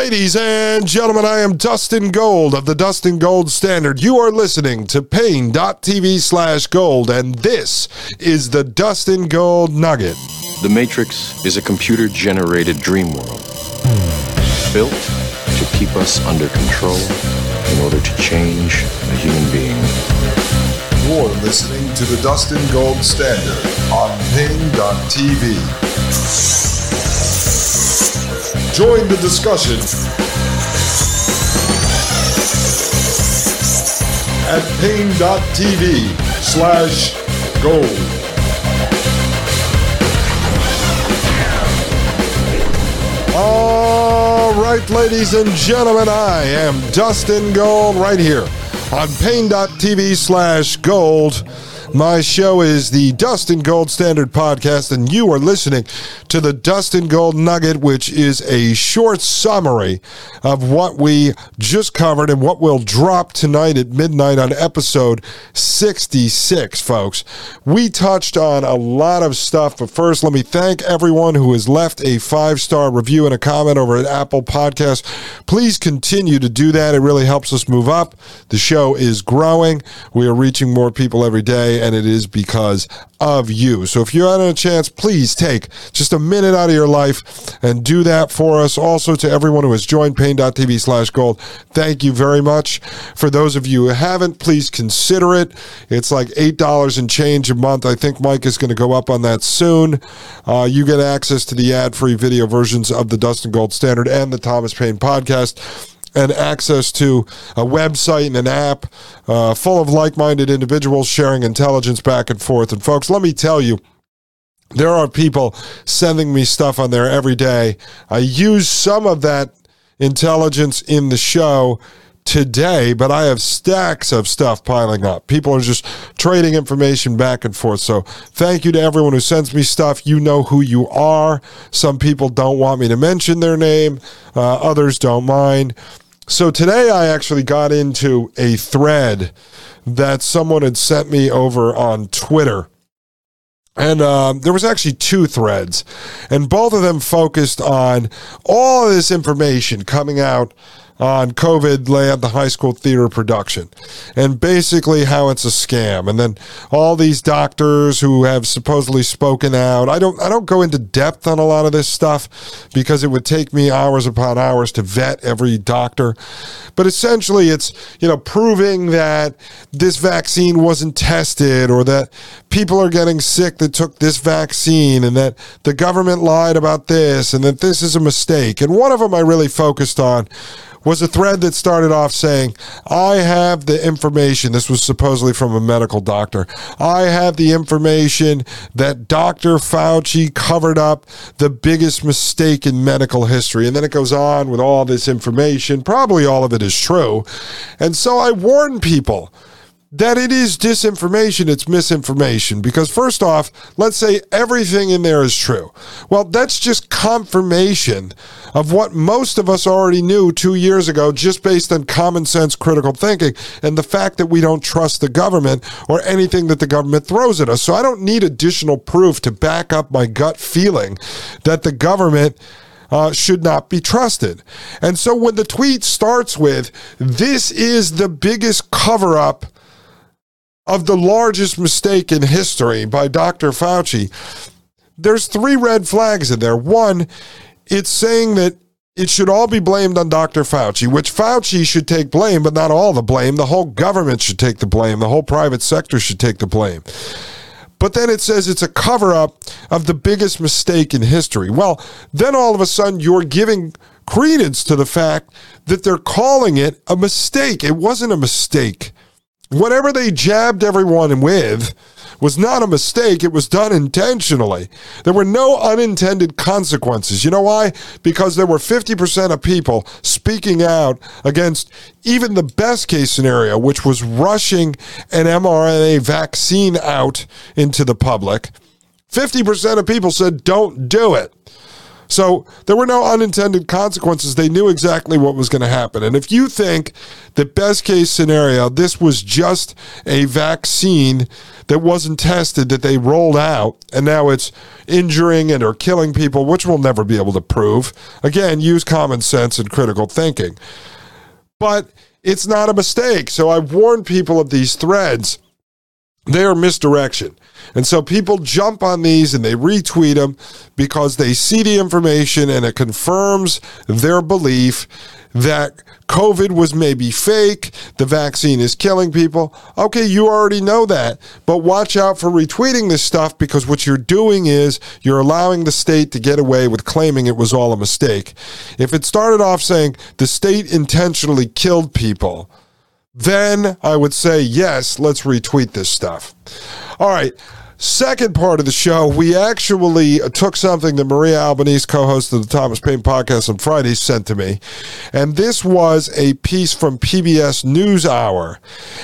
Ladies and gentlemen, I am Dustin Gold of the Dustin Gold Standard. You are listening to Paine.tv slash gold, and this is the Dustin Gold Nugget. The Matrix is a computer generated dream world built to keep us under control in order to change a human being. You're listening to the Dustin Gold Standard on Paine.tv. Join the discussion at Paine.tv slash gold. All right, ladies and gentlemen, I am Dustin Gold right here on Paine.tv slash gold. My show is the Dustin Gold Standard Podcast, and you are listening to the Dustin Gold Nugget, which is a short summary of what we just covered and what will drop tonight at midnight on episode 66, folks. We touched on a lot of stuff, but first, let me thank everyone who has left a five star review and a comment over at Apple Podcasts. Please continue to do that. It really helps us move up. The show is growing, we are reaching more people every day and it is because of you. So if you had a chance, please take just a minute out of your life and do that for us. Also, to everyone who has joined Paine.tv slash gold, thank you very much. For those of you who haven't, please consider it. It's like $8 and change a month. I think Mike is going to go up on that soon. Uh, you get access to the ad free video versions of the Dustin Gold Standard and the Thomas Paine podcast and access to a website and an app uh, full of like minded individuals sharing intelligence back and forth. And folks, let me tell you, there are people sending me stuff on there every day. I use some of that intelligence in the show today, but I have stacks of stuff piling up. People are just trading information back and forth. So thank you to everyone who sends me stuff. You know who you are. Some people don't want me to mention their name, uh, others don't mind. So today I actually got into a thread that someone had sent me over on Twitter. And um, there was actually two threads, and both of them focused on all this information coming out on COVID land, the high school theater production, and basically how it's a scam. And then all these doctors who have supposedly spoken out. I don't I don't go into depth on a lot of this stuff because it would take me hours upon hours to vet every doctor. But essentially it's, you know, proving that this vaccine wasn't tested or that people are getting sick that took this vaccine and that the government lied about this and that this is a mistake. And one of them I really focused on was a thread that started off saying, I have the information. This was supposedly from a medical doctor. I have the information that Dr. Fauci covered up the biggest mistake in medical history. And then it goes on with all this information. Probably all of it is true. And so I warn people that it is disinformation, it's misinformation. Because, first off, let's say everything in there is true. Well, that's just confirmation of what most of us already knew two years ago, just based on common sense critical thinking and the fact that we don't trust the government or anything that the government throws at us. So, I don't need additional proof to back up my gut feeling that the government. Uh, should not be trusted. And so when the tweet starts with, This is the biggest cover up of the largest mistake in history by Dr. Fauci, there's three red flags in there. One, it's saying that it should all be blamed on Dr. Fauci, which Fauci should take blame, but not all the blame. The whole government should take the blame. The whole private sector should take the blame. But then it says it's a cover up of the biggest mistake in history. Well, then all of a sudden you're giving credence to the fact that they're calling it a mistake. It wasn't a mistake whatever they jabbed everyone with was not a mistake. It was done intentionally. There were no unintended consequences. You know why? Because there were 50% of people speaking out against even the best case scenario, which was rushing an mRNA vaccine out into the public. 50% of people said, don't do it. So there were no unintended consequences. They knew exactly what was going to happen. And if you think the best case scenario, this was just a vaccine that wasn't tested that they rolled out and now it's injuring and or killing people, which we'll never be able to prove. Again, use common sense and critical thinking. But it's not a mistake. So I've warned people of these threads. They are misdirection. And so people jump on these and they retweet them because they see the information and it confirms their belief that COVID was maybe fake, the vaccine is killing people. Okay, you already know that, but watch out for retweeting this stuff because what you're doing is you're allowing the state to get away with claiming it was all a mistake. If it started off saying the state intentionally killed people, then I would say, yes, let's retweet this stuff. All right. Second part of the show, we actually took something that Maria Albanese, co host of the Thomas Paine podcast on Friday, sent to me. And this was a piece from PBS NewsHour.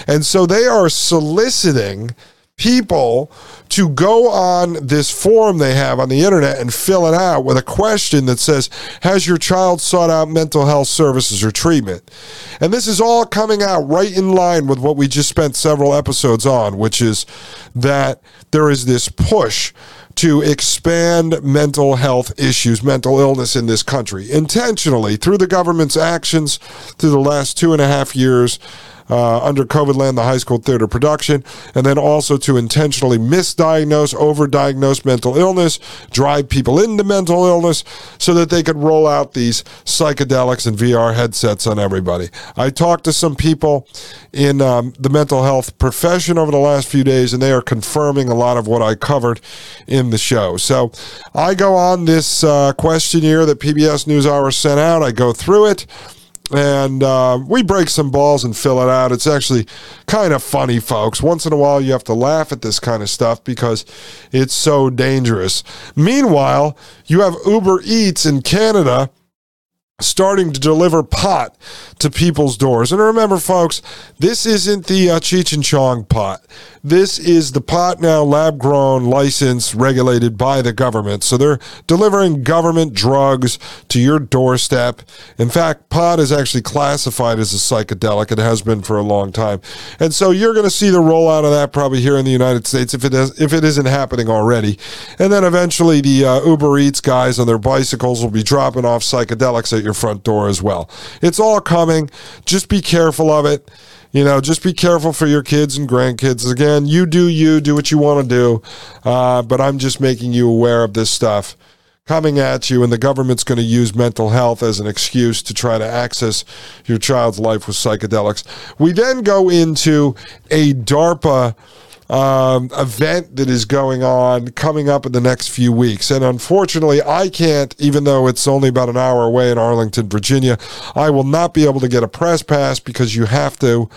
And so they are soliciting people to go on this form they have on the internet and fill it out with a question that says, Has your child sought out mental health services or treatment? And this is all coming out right in line with what we just spent several episodes on, which is that there is this push to expand mental health issues, mental illness in this country intentionally through the government's actions through the last two and a half years uh, under COVID land, the high school theater production, and then also to intentionally misdiagnose, overdiagnose mental illness, drive people into mental illness so that they could roll out these psychedelics and VR headsets on everybody. I talked to some people in um, the mental health profession over the last few days, and they are confirming a lot of what I covered in the show. So I go on this uh, questionnaire that PBS NewsHour sent out, I go through it and uh, we break some balls and fill it out. It's actually kind of funny, folks. Once in a while, you have to laugh at this kind of stuff because it's so dangerous. Meanwhile, you have Uber Eats in Canada starting to deliver pot to people's doors. And remember, folks, this isn't the uh, Cheech and Chong pot. This is the pot now lab grown, licensed, regulated by the government. So they're delivering government drugs to your doorstep. In fact, pot is actually classified as a psychedelic. It has been for a long time. And so you're going to see the rollout of that probably here in the United States if it is, if it isn't happening already. And then eventually the uh, Uber Eats guys on their bicycles will be dropping off psychedelics at your front door as well. It's all coming. Just be careful of it. You know, just be careful for your kids and grandkids. Again, you do you, do what you want to do. Uh, but I'm just making you aware of this stuff coming at you, and the government's going to use mental health as an excuse to try to access your child's life with psychedelics. We then go into a DARPA um, event that is going on coming up in the next few weeks. And unfortunately, I can't, even though it's only about an hour away in Arlington, Virginia, I will not be able to get a press pass because you have to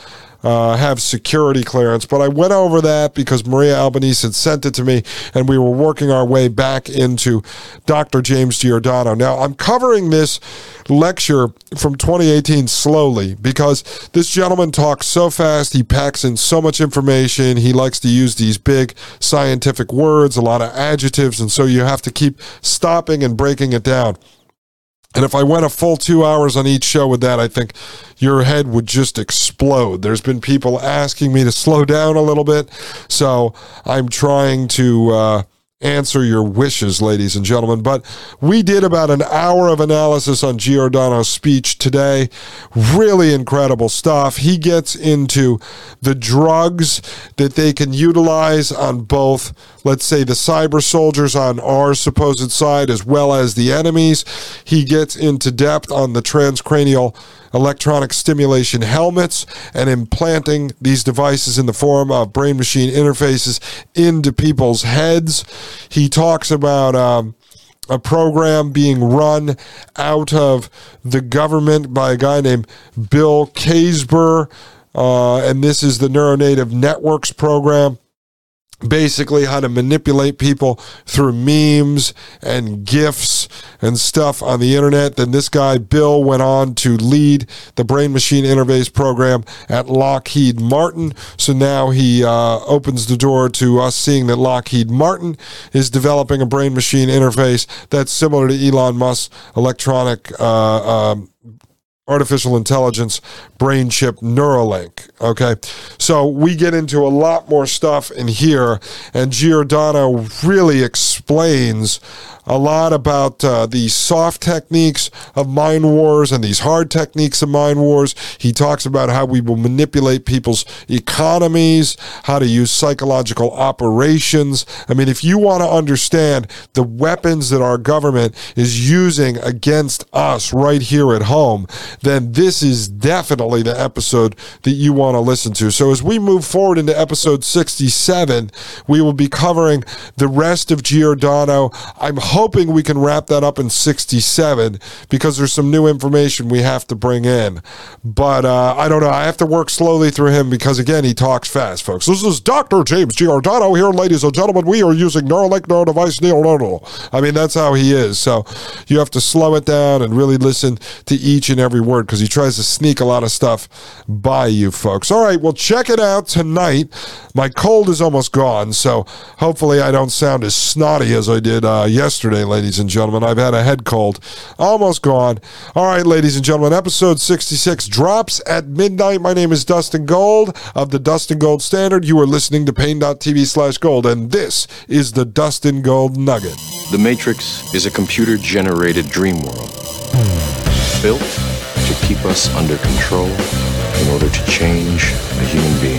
uh, have security clearance. But I went over that because Maria Albanese had sent it to me, and we were working our way back into Dr. James Giordano. Now, I'm covering this lecture from 2018 slowly because this gentleman talks so fast. He packs in so much information. He likes to use these big scientific words, a lot of adjectives, and so you have to keep stopping and breaking it down. And if I went a full two hours on each show with that, I think your head would just explode. There's been people asking me to slow down a little bit. So I'm trying to uh, answer your wishes, ladies and gentlemen. But we did about an hour of analysis on Giordano's speech today. Really incredible stuff. He gets into the drugs that they can utilize on both, let's say, the cyber soldiers on our supposed side as well as the enemies. He gets into depth on the transcranial electronic stimulation helmets and implanting these devices in the form of brain machine interfaces into people's heads. He talks about. Um, a program being run out of the government by a guy named Bill Casebeer, uh, and this is the Narrative Networks program. Basically how to manipulate people through memes and gifs and stuff on the internet. Then this guy, Bill, went on to lead the brain machine interface program at Lockheed Martin. So now he uh, opens the door to us seeing that Lockheed Martin is developing a brain machine interface that's similar to Elon Musk's electronic. Uh, um, artificial intelligence brain chip Neuralink. Okay. So we get into a lot more stuff in here, and Giordano really explains a lot about uh, the soft techniques of mind wars and these hard techniques of mind wars. He talks about how we will manipulate people's economies, how to use psychological operations. I mean, if you want to understand the weapons that our government is using against us right here at home, then this is definitely the episode that you want to listen to. So as we move forward into episode 67, we will be covering the rest of Giordano. I'm hoping we can wrap that up in 67 because there's some new information we have to bring in. But uh, I don't know. I have to work slowly through him because, again, he talks fast, folks. This is Dr. James Giordano here, ladies and gentlemen. We are using Neuralink Neurodevice Neuralink. I mean, that's how he is. So you have to slow it down and really listen to each and every word because he tries to sneak a lot of stuff by you folks. All right, well, check it out tonight. My cold is almost gone, so hopefully I don't sound as snotty as I did uh, yesterday, ladies and gentlemen. I've had a head cold, almost gone. All right, ladies and gentlemen, episode 66 drops at midnight. My name is Dustin Gold of the Dustin Gold Standard. You are listening to Paine.tv slash gold, and this is the Dustin Gold Nugget. The Matrix is a computer generated dream world built to keep us under control in order to change a human being.